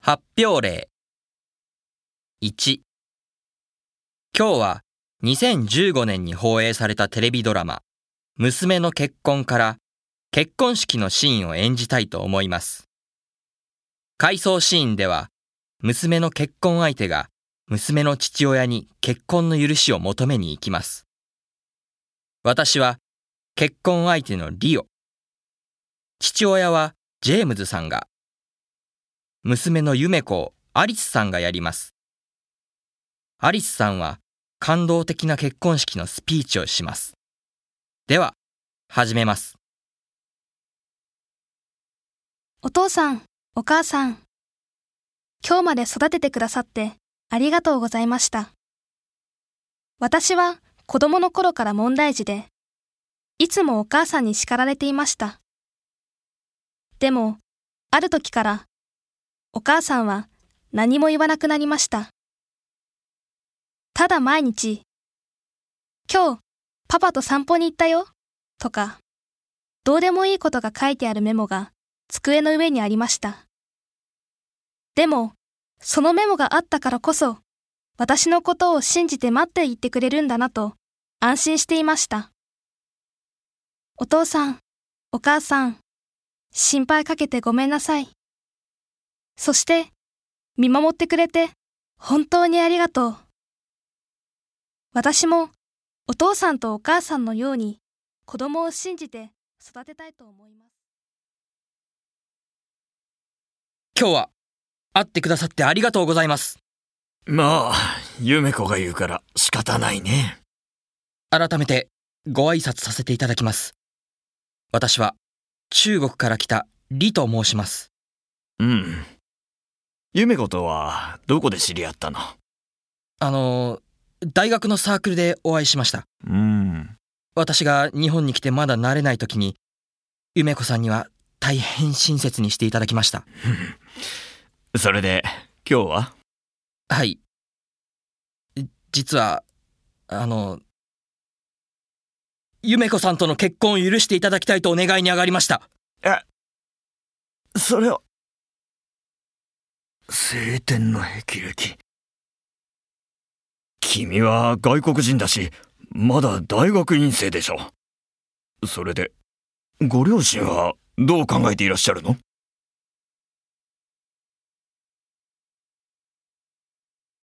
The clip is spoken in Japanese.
発表例1今日は2015年に放映されたテレビドラマ娘の結婚から結婚式のシーンを演じたいと思います。回想シーンでは娘の結婚相手が娘の父親に結婚の許しを求めに行きます。私は結婚相手のリオ。父親はジェームズさんが娘の夢子アリスさんがやります。アリスさんは感動的な結婚式のスピーチをします。では、始めます。お父さん、お母さん。今日まで育ててくださってありがとうございました。私は子供の頃から問題児で、いつもお母さんに叱られていました。でも、ある時から、お母さんは何も言わなくなりました。ただ毎日、今日、パパと散歩に行ったよ、とか、どうでもいいことが書いてあるメモが机の上にありました。でも、そのメモがあったからこそ、私のことを信じて待っていてくれるんだなと安心していました。お父さん、お母さん、心配かけてごめんなさい。そして、見守ってくれて本当にありがとう。私もお父さんとお母さんのように子供を信じて育てたいと思います。今日は会ってくださってありがとうございます。まあ、夢子が言うから仕方ないね。改めてご挨拶させていただきます。私は中国から来た李と申します。うん。夢子とはどこで知り合ったの？あの、大学のサークルでお会いしました。うん。私が日本に来てまだ慣れない時に、梅子さんには大変親切にしていただきました。それで、今日は？はい。実は、あの、夢子さんとの結婚を許していただきたいとお願いに上がりました。それは、晴天の霹靂。君は外国人だし、まだ大学院生でしょ。それで、ご両親はどう考えていらっしゃるの？